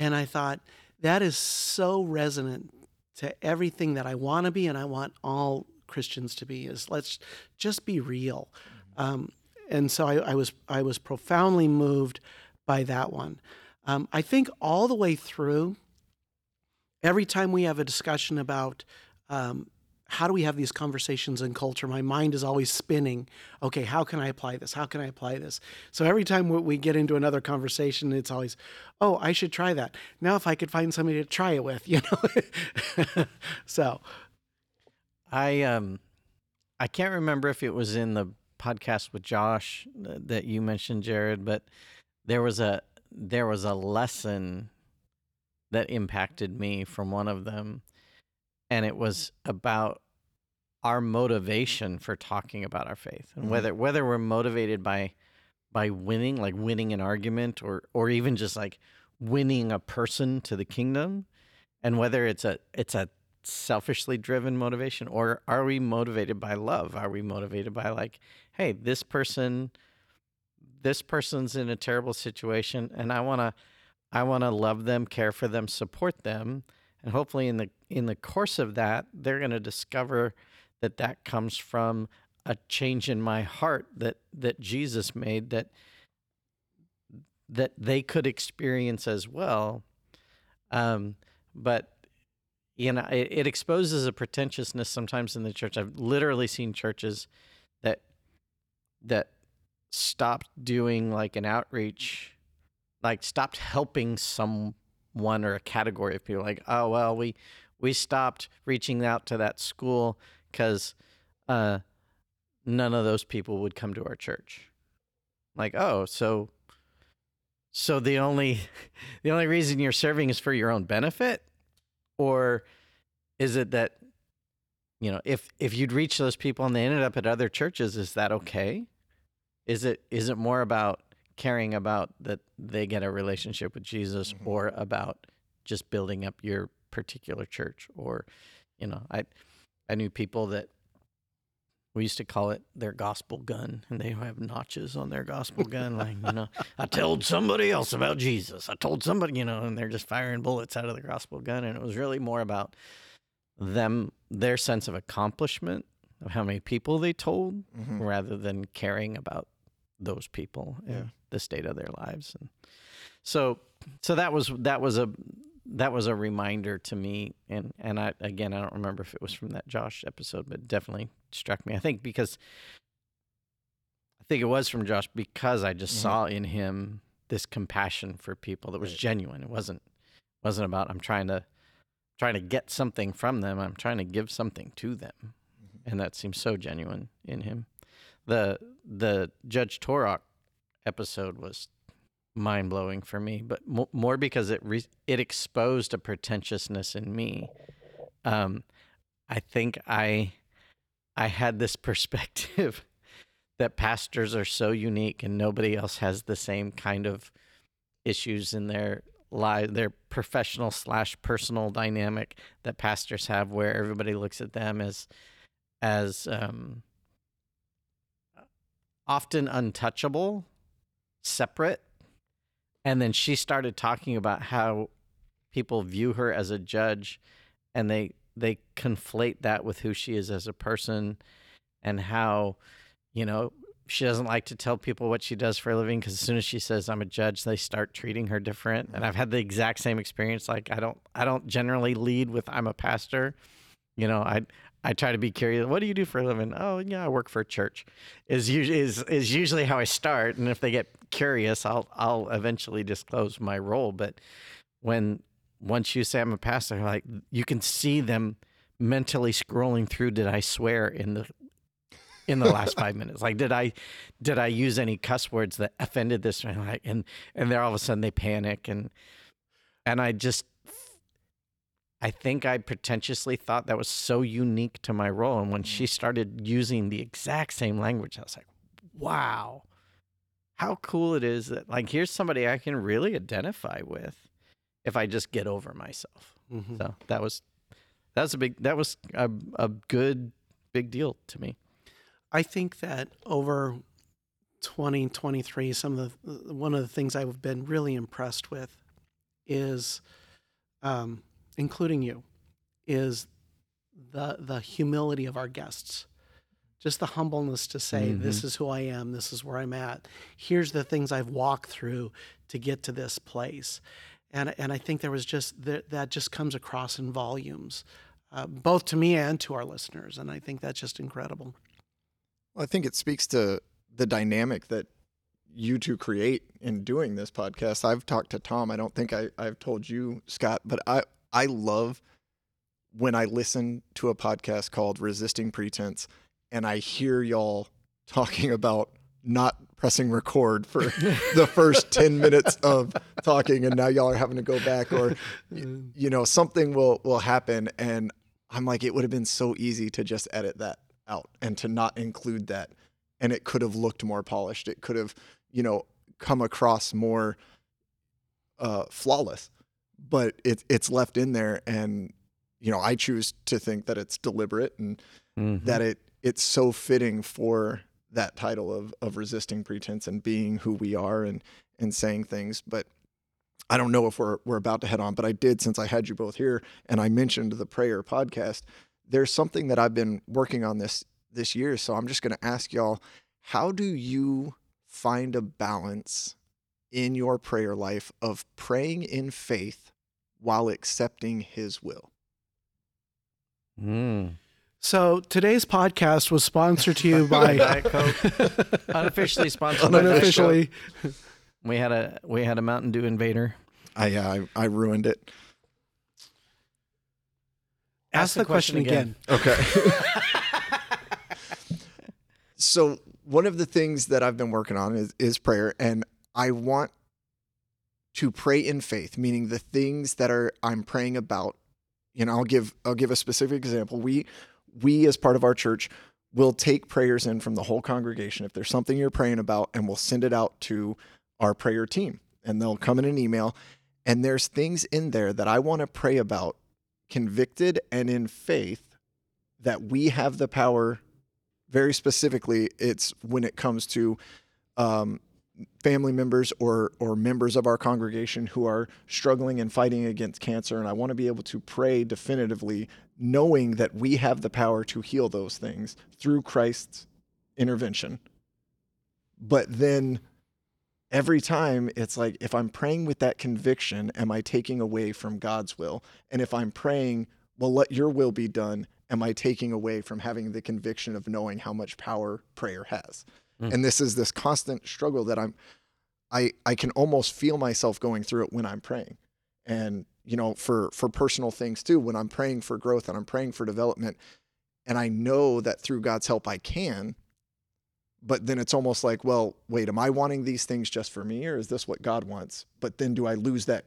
And I thought that is so resonant to everything that I want to be and I want all Christians to be is let's just be real. Um, and so I, I was I was profoundly moved by that one. Um, I think all the way through, every time we have a discussion about um, how do we have these conversations in culture, my mind is always spinning. Okay, how can I apply this? How can I apply this? So every time we- get into another conversation, it's always, oh, I should try that. Now, if I could find somebody to try it with, you know. so I um, I can't remember if it was in the podcast with Josh uh, that you mentioned, Jared, but there was a there was a lesson that impacted me from one of them, and it was about our motivation for talking about our faith and Mhm. whether whether we're motivated by by winning, like winning an argument, or or even just like winning a person to the kingdom, and whether it's a it's a selfishly driven motivation or are we motivated by love are we motivated by like hey this person this person's in a terrible situation and i want to i want to love them care for them support them and hopefully in the in the course of that they're going to discover that that comes from a change in my heart that that Jesus made that that they could experience as well. Um, but you know it, it exposes a pretentiousness sometimes in the church. I've literally seen churches that that stopped doing like an outreach like stopped helping someone or a category of people like oh well we we stopped reaching out to that school because uh, none of those people would come to our church. Like oh so so the only the only reason you're serving is for your own benefit? Or is it that you know if if you'd reach those people and they ended up at other churches is that okay? Is it is it more about caring about that they get a relationship with Jesus Mhm. or about just building up your particular church or you know I I knew people that we used to call it their gospel gun and they have notches on their gospel gun like you know I told somebody else about Jesus I told somebody you know and they're just firing bullets out of the gospel gun and it was really more about them their sense of accomplishment of how many people they told Mhm. rather than caring about those people and Yeah. the state of their lives and so so that was that was a that was a reminder to me and and I again I don't remember if it was from that Josh episode but definitely struck me I think because I think it was from Josh because I just Mhm. saw in him this compassion for people that was Right. genuine it wasn't wasn't about I'm trying to trying to get something from them I'm trying to give something to them Mhm. and that seems so genuine in him the the Judge Torok episode was mind blowing for me, but mo- more because it re- it exposed a pretentiousness in me. Um, I think I I had this perspective that pastors are so unique and nobody else has the same kind of issues in their life, their professional slash personal dynamic that pastors have, where everybody looks at them as as um, often untouchable, separate. And then she started talking about how people view her as a judge and they they conflate that with who she is as a person and how you know she doesn't like to tell people what she does for a living because as soon as she says i'm a judge they start treating her different. And i've had the exact same experience. Like i don't i don't generally lead with i'm a pastor. You know i I try to be curious. What do you do for a living? Oh, yeah, I work for a church. Is usually is is usually how I start, and if they get curious, I'll I'll eventually disclose my role. But when once you say I'm a pastor, like you can see them mentally scrolling through. Did I swear in the in the last five minutes? Like, did I did I use any cuss words that offended this? And like, and and then all of a sudden they panic, and and I just I think I pretentiously thought that was so unique to my role. And when she started using the exact same language, I was like, wow, how cool it is that, like, here's somebody I can really identify with if I just get over myself. Mhm. So that was, that was a big, that was a, a good, big deal to me. I think that over 2023, some of the one of the things I've been really impressed with is, um, including you, is the the humility of our guests. Just the humbleness to say, "This is who I am. This is where I'm at. Here's the things I've walked through to get to this place." And and I think there was just that that just comes across in volumes, uh, both to me and to our listeners. And I think that's just incredible. Well, I think it speaks to the dynamic that you two create in doing this podcast. I've talked to Tom. I don't think I, I've told you, Scott, but I, I love when I listen to a podcast called Resisting Pretense and I hear y'all talking about not pressing record for the first 10 minutes of talking and now y'all are having to go back or you know something will will happen and i'm like it would have been so easy to just edit that out and to not include that. And it could have looked more polished. It could have you know come across more uh flawless but it, it's left in there and you know i choose to think that it's deliberate and Mhm. that it it's so fitting for that title of of resisting pretense and being who we are and and saying things but I don't know if we're we're about to head on, but I did since I had you both here and I mentioned the prayer podcast. There's something that I've been working on this this year, so I'm just going to ask y'all, how do you find a balance in your prayer life of praying in faith while accepting his will? Mm. So today's podcast was sponsored to you by Diet Coke. Unofficially sponsored. unofficially. We had a we had a Mountain Dew invader. I uh, I, I ruined it. Ask the question again. Okay. so one of the things that I've been working on is, is prayer, and I want to pray in faith, meaning the things that are I'm praying about. You know, I'll give I'll give a specific example. We we as part of our church will take prayers in from the whole congregation if there's something you're praying about, and we'll send it out to our prayer team, and they'll come in an email. And there's things in there that I want to pray about, convicted and in faith, that we have the power very specifically it's when it comes to um, family members or or members of our congregation who are struggling and fighting against cancer and i want to be able to pray definitively knowing that we have the power to heal those things through christ's intervention but then every time it's like if i'm praying with that conviction am i taking away from god's will and if i'm praying well let your will be done am I taking away from having the conviction of knowing how much power prayer has? Mm. And this is this constant struggle that I'm I I can almost feel myself going through it when I'm praying. And you know, for for personal things too, when I'm praying for growth and I'm praying for development and I know that through God's help I can, but then it's almost like, well, wait, am I wanting these things just for me or is this what God wants? But then do I lose that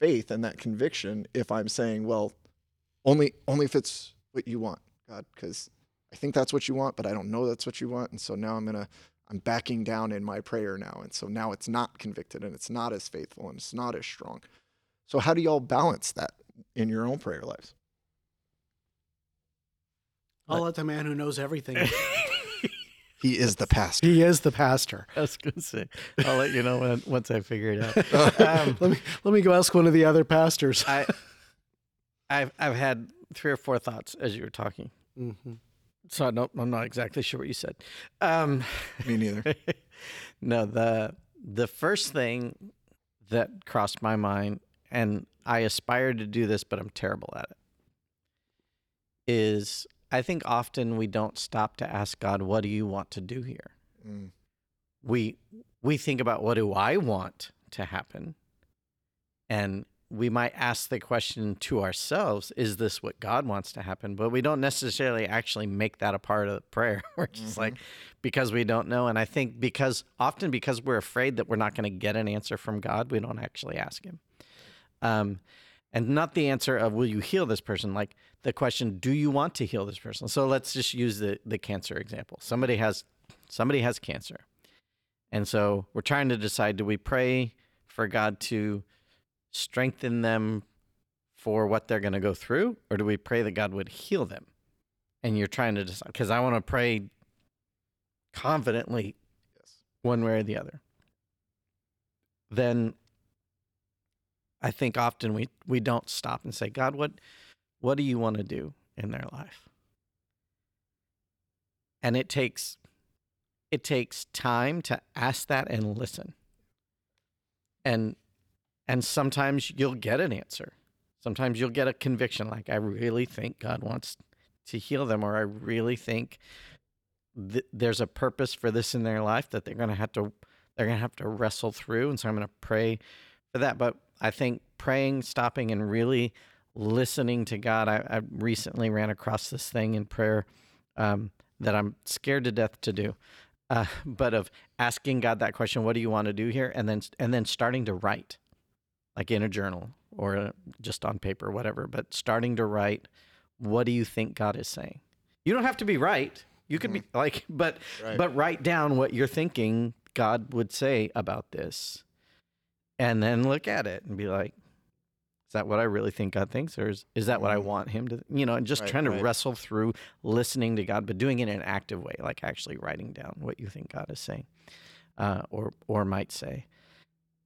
faith and that conviction if I'm saying, well, only only if it's what you want, God, because I think that's what you want, but I don't know that's what you want. And so now I'm gonna I'm backing down in my prayer now. And so now it's not convicted and it's not as faithful and it's not as strong. So how do y'all balance that in your own prayer lives? I'll let the man who knows everything. He is the pastor. he is the pastor. I was gonna say, I'll let you know when, once I figure it out. Um, let me let me go ask one of the other pastors. I, I've I've had three or four thoughts as you were talking, hmm so I don't, I'm not exactly sure what you said. Um, Me neither. no, the the first thing that crossed my mind, and I aspire to do this, but I'm terrible at it, is I think often we don't stop to ask God, "What do you want to do here?" Mm, we we think about what do I want to happen, and we might ask the question to ourselves, "Is this what God wants to happen?" But we don't necessarily actually make that a part of the prayer. We're just Mhm. like because we don't know, and I think because often because we're afraid that we're not going to get an answer from God, we don't actually ask Him. Um, and not the answer of will you heal this person like the question do you want to heal this person so let's just use the the cancer example somebody has somebody has cancer and so we're trying to decide do we pray for god to strengthen them for what they're going to go through or do we pray that god would heal them and you're trying to decide because i want to pray confidently yes. one way or the other then I think often we we don't stop and say, God, what what do you want to do in their life? And it takes it takes time to ask that and listen. And and sometimes you'll get an answer. Sometimes you'll get a conviction like I really think God wants to heal them or I really think th- there's a purpose for this in their life that they're going to have to they're going to have to wrestle through. And so I'm going to pray for that. But I think praying stopping and really listening to God I, I recently ran across this thing in prayer um, that I'm scared to death to do uh, but of asking God that question what do you want to do here? and then and then starting to write like in a journal or uh, just on paper whatever but starting to write what do you think God is saying you don't have to be right you could be like but Right. but write down what you're thinking God would say about this. And then look at it and be like, is that what I really think God thinks? Or is, is that what I Mhm. want him to, you know, and just Right, trying to right. wrestle through listening to God, but doing it in an active way, like actually writing down what you think God is saying uh, or, or might say.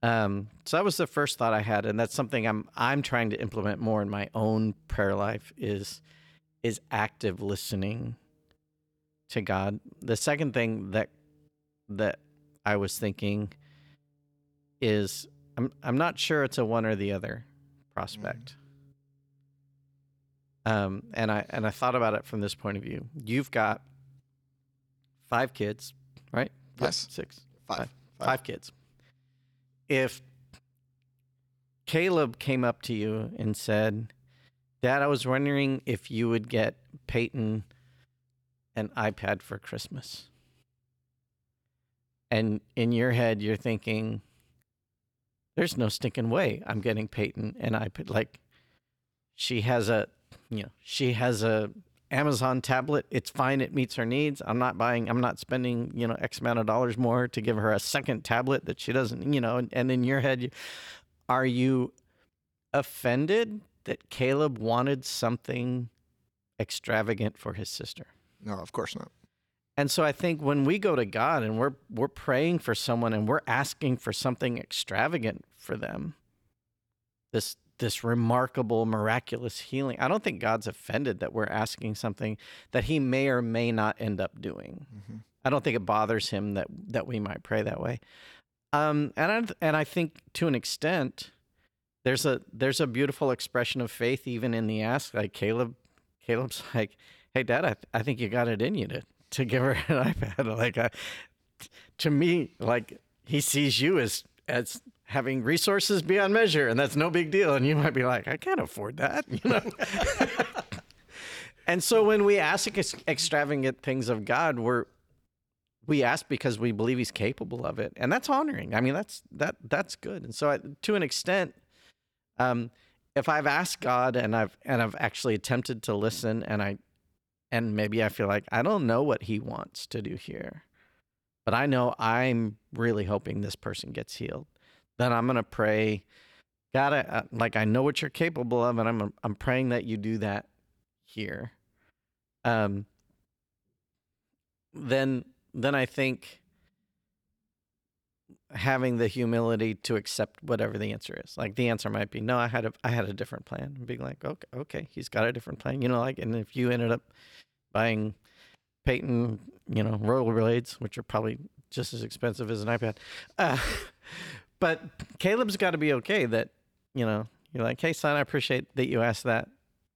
Um, so that was the first thought I had, and that's something I'm I'm trying to implement more in my own prayer life is is active listening to God. The second thing that that I was thinking is I'm I'm not sure it's a one or the other prospect. Um, and I and I thought about it from this point of view. You've got five kids, right? Five, Yes. six, five, Five. five kids. If Caleb came up to you and said, "Dad, I was wondering if you would get Peyton an iPad for Christmas," and in your head you're thinking, "There's no stinking way I'm getting Peyton an iPad." Like, she has a, you know, she has a Amazon tablet. It's fine. It meets her needs. I'm not buying, I'm not spending, you know, X amount of dollars more to give her a second tablet that she doesn't, you know, and, and in your head, are you offended that Caleb wanted something extravagant for his sister? No, of course not. And so I think when we go to God and we're we're praying for someone and we're asking for something extravagant for them, this this remarkable miraculous healing. I don't think God's offended that we're asking something that he may or may not end up doing. Mhm. I don't think it bothers him that that we might pray that way. Um, and I, and I think to an extent, there's a there's a beautiful expression of faith even in the ask. Like Caleb, Caleb's like, "Hey, Dad, I, I think you got it in you to to give her an iPad." Like, to me, like he sees you as as having resources beyond measure, and that's no big deal. And you might be like, "I can't afford that," you know. and so when we ask ex- extravagant things of God, we're we ask because we believe he's capable of it and that's honoring i mean that's that that's good and so I, to an extent um if i've asked god and i've and i've actually attempted to listen and i and maybe i feel like i don't know what he wants to do here but i know i'm really hoping this person gets healed then i'm going to pray god I, I- like i know what you're capable of and i'm i'm praying that you do that here um then then I think having the humility to accept whatever the answer is. Like the answer might be no, I had a I had a different plan. And being like, okay, okay, he's got a different plan. You know, like and if you ended up buying Peyton, you know, rollerblades, which are probably just as expensive as an iPad. Uh, but Caleb's got to be okay that, you know, you're like, hey son, I appreciate that you asked that.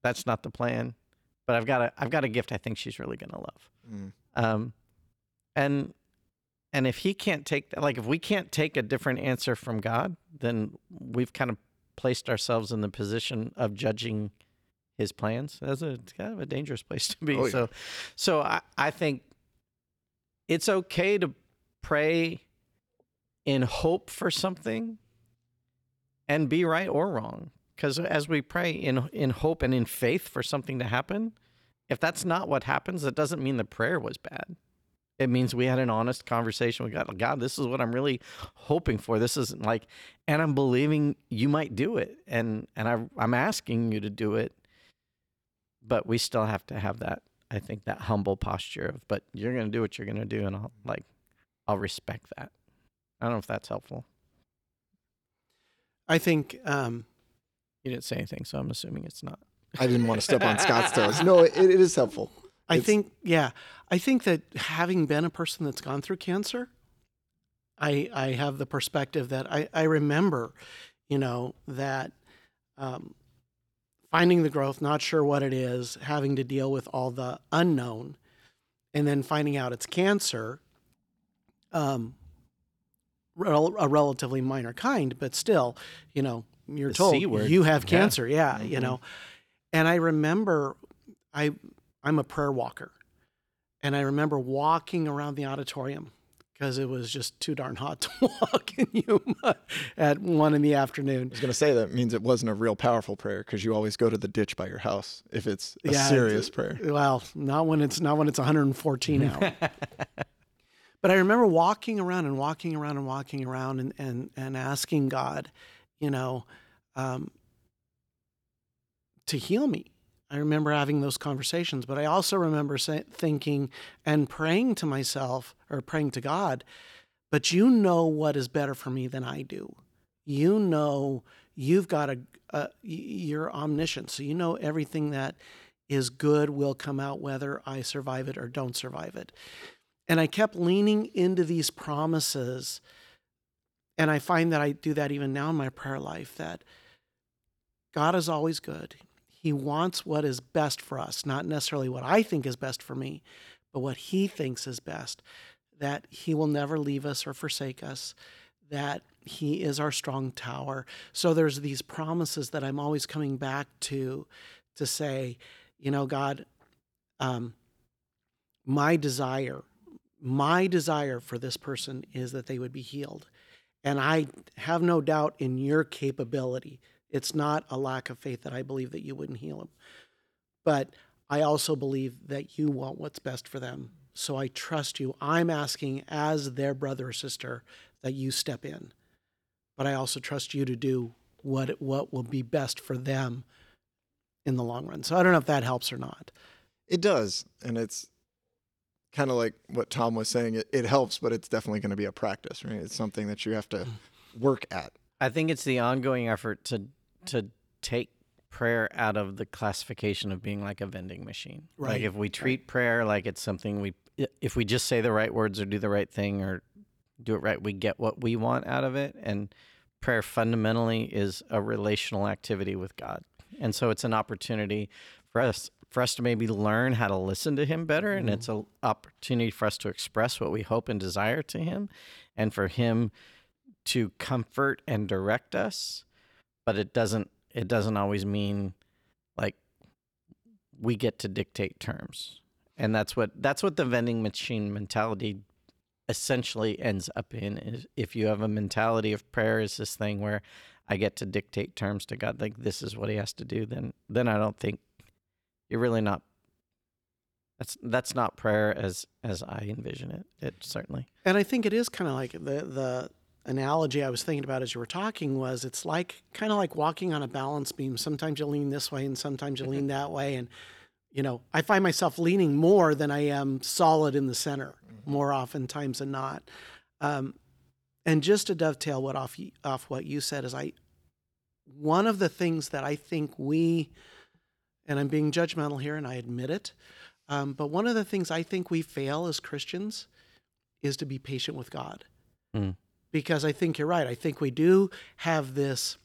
That's not the plan, but I've got a I've got a gift I think she's really gonna love. Mm. Um, and and if he can't take that, like if we can't take a different answer from God, then we've kind of placed ourselves in the position of judging his plans. That's a it's kind of a dangerous place to be. Oh, yeah. So so I, I think it's okay to pray in hope for something and be right or wrong. Because as we pray in in hope and in faith for something to happen, if that's not what happens, that doesn't mean the prayer was bad. It means we had an honest conversation with God. God, this is what I'm really hoping for. This isn't like, and I'm believing you might do it, and and I, I'm asking you to do it. But we still have to have that. I think that humble posture of, but you're going to do what you're going to do, and I'll like, I'll respect that. I don't know if that's helpful. I think um, You didn't say anything, so I'm assuming it's not. I didn't want to step on Scott's toes. No, it, it is helpful. I It's- think, yeah, I think that having been a person that's gone through cancer, I I have the perspective that I I remember, you know, that um, finding the growth, not sure what it is, having to deal with all the unknown, and then finding out it's cancer. Um, rel- a relatively minor kind, but still, you know, you're The told C word. you have cancer. Yeah, you Mhm. know. And I remember, I I'm a prayer walker, and I remember walking around the auditorium because it was just too darn hot to walk in Yuma at one in the afternoon. I was going to say that means it wasn't a real powerful prayer because you always go to the ditch by your house if it's a Yeah, serious it- prayer. Well, not when it's not when it's 114 out. but I remember walking around and walking around and walking around and and and asking God, you know, um, to heal me. I remember having those conversations, but I also remember say, thinking and praying to myself or praying to God, but you know what is better for me than I do. You know, you've got a, a you're omniscient, so you know everything that is good will come out whether I survive it or don't survive it. And I kept leaning into these promises. And I find that I do that even now in my prayer life that God is always good. He wants what is best for us, not necessarily what I think is best for me, but what He thinks is best. That He will never leave us or forsake us, that He is our strong tower. So there's these promises that I'm always coming back to to say, you know, God, um, my desire, my desire for this person is that they would be healed. And I have no doubt in your capability. It's not a lack of faith that I believe that you wouldn't heal them. But I also believe that you want what's best for them. So I trust you. I'm asking as their brother or sister that you step in. But I also trust you to do what what will be best for them in the long run. So I don't know if that helps or not. It does, and it's kind of like what Tom was saying. It, it helps, but it's definitely going to be a practice, right? It's something that you have to hmm. work at. I think it's the ongoing effort to to take prayer out of the classification of being like a vending machine. Like Right, if we treat prayer like it's something we if we just say the right words or do the right thing or do it right, we get what we want out of it and prayer fundamentally is a relational activity with God. And so it's an opportunity for us for us to maybe learn how to listen to him better and mm-hmm. it's an opportunity for us to express what we hope and desire to him and for him to comfort and direct us. But it doesn't it doesn't always mean like we get to dictate terms. And that's what that's what the vending machine mentality essentially ends up in is if you have a mentality of prayer is this thing where i get to dictate terms to god like this is what he has to do then then i don't think you're really not that's that's not prayer as as i envision it it certainly And I think it is kind of like the the analogy I was thinking about as you were talking was it's like kind of like walking on a balance beam. Sometimes you lean this way and sometimes you lean that way and you know, I find myself leaning more than I am solid in the center more oftentimes than not. Um, and just to dovetail what off off what you said is I one of the things that I think we and I'm being judgmental here and I admit it. Um, but one of the things I think we fail as Christians is to be patient with God. Mm. Because I think you're right. I think we do have this.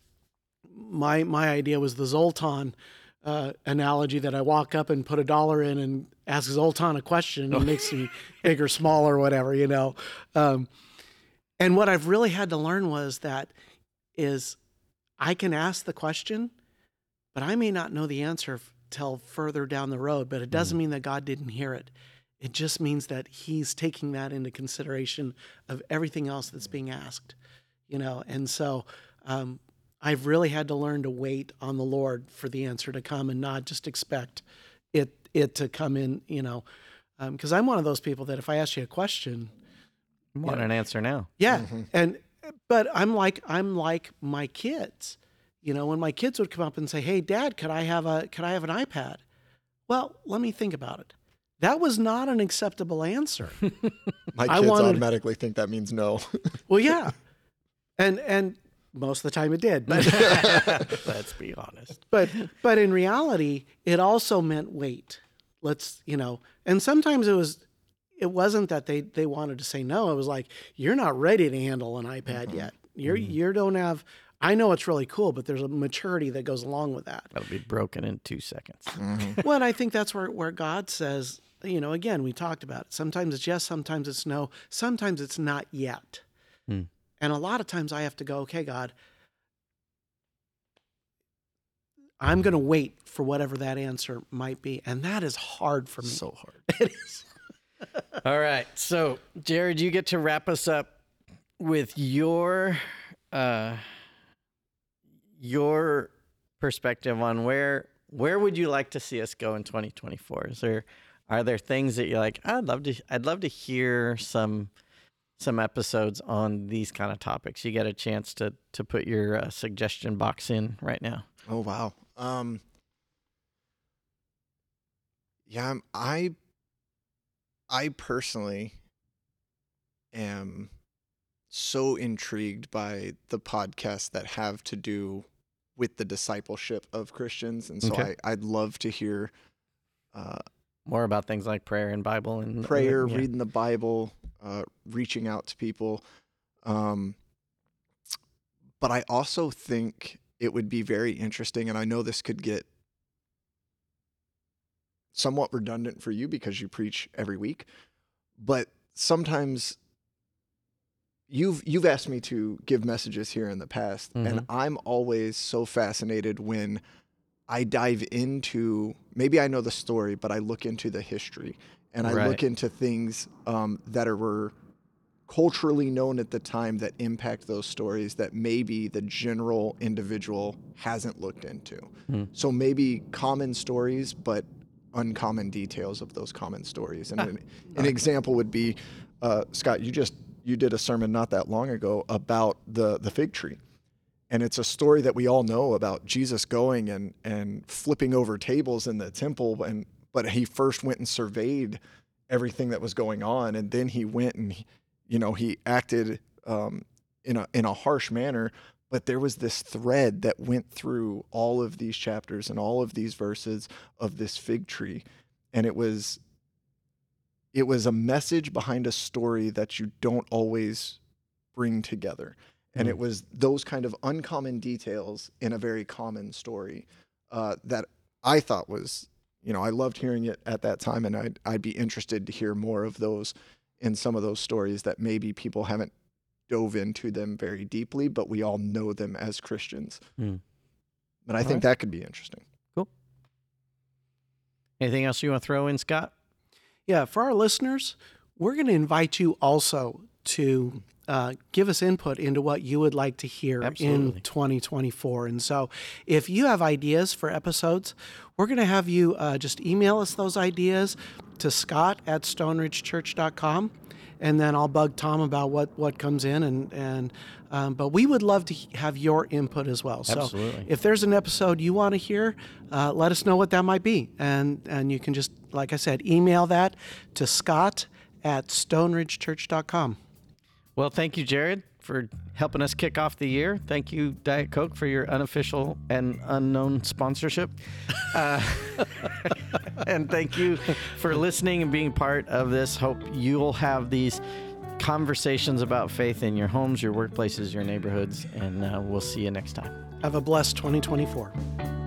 My my idea was the Zoltan uh, analogy that I walk up and put a dollar in and ask Zoltan a question and he makes me big or small or whatever, you know. Um, and what I've really had to learn was that is I can ask the question, but I may not know the answer f- till further down the road. But it doesn't mm. mean that God didn't hear it. It just means that He's taking that into consideration of everything else that's being asked, you know. And so um, I've really had to learn to wait on the Lord for the answer to come and not just expect it it to come in, you know. Um, because I'm one of those people that if I ask you a question, I want an answer now yeah, mm-hmm. and but I'm like I'm like my kids. You know, when my kids would come up and say, "Hey, Dad, could I have a could I have an iPad?" Well, let me think about it. That was not an acceptable answer. My kids wanted- automatically think that means no. well, yeah, and and most of the time it did, but let's be honest but but in reality, it also meant wait. Let's you know, and sometimes it was. It wasn't that they they wanted to say no. It was like you're not ready to handle an iPad mm-hmm. yet. You're mm-hmm. you don't have. I know it's really cool, but there's a maturity that goes along with that. that'll be broken in two seconds well, and I think that's where, where God says, you know, again, we talked about it. Sometimes it's yes, sometimes it's no, sometimes it's not yet. Hmm. And a lot of times I have to go, okay, God, I'm going to wait for whatever that answer might be. And that is hard for me. so hard. it is. All right. So, Jared, you get to wrap us up with your uh your perspective on where where would you like to see us go in 2024? Is there are there things that you're like, I'd love to I'd love to hear some some episodes on these kind of topics. You get a chance to to put your uh, suggestion box in right now. Oh wow. Um Yeah, I'm- I I personally am so intrigued by the podcasts that have to do with the discipleship of Christians, and so Okay. I, I'd love to hear uh, More about things like prayer and Bible and prayer, yeah. reading the Bible, uh, reaching out to people. Um, but I also think it would be very interesting, and I know this could get somewhat redundant for you because you preach every week, but sometimes you've you've asked me to give messages here in the past, and Mhm. I'm always so fascinated when I dive into maybe I know the story, but I look into the history and I Right. look into things um, that are were culturally known at the time that impact those stories that maybe the general individual hasn't looked into. Hmm. So maybe common stories, but uncommon details of those common stories. And Ah, an, an example would be, uh, Scott, you just you did a sermon not that long ago about the the fig tree. And it's a story that we all know about Jesus going and and flipping over tables in the temple and but he first went and surveyed everything that was going on and then he went and he, you know he acted um, in a in a harsh manner. But there was this thread that went through all of these chapters and all of these verses of this fig tree. And it was it was a message behind a story that you don't always bring together and Mm. it was those kind of uncommon details in a very common story uh, that I thought was, you know, I loved hearing it at that time, and I'd I'd be interested to hear more of those in some of those stories that maybe people haven't dove into them very deeply, but we all know them as Christians. Mm. But I All think right. that could be interesting. Cool. Anything else you want to throw in, Scott? Yeah, for our listeners, we're going to invite you also to uh, give us input into what you would like to hear Absolutely. in 2024. And so, if you have ideas for episodes, we're going to have you uh, just email us those ideas to scott at stoneridgechurch.com. And then I'll bug Tom about what, what comes in. And, and um, But we would love to have your input as well. So Absolutely. if there's an episode you want to hear, uh, let us know what that might be. And, and you can just, like I said, email that to scott at stoneridgechurch.com. Well, thank you, Jared, for helping us kick off the year. Thank you, Diet Coke, for your unofficial and unknown sponsorship. Uh, and thank you for listening and being part of this. Hope you'll have these conversations about faith in your homes, your workplaces, your neighborhoods, and uh, we'll see you next time. Have a blessed 2024.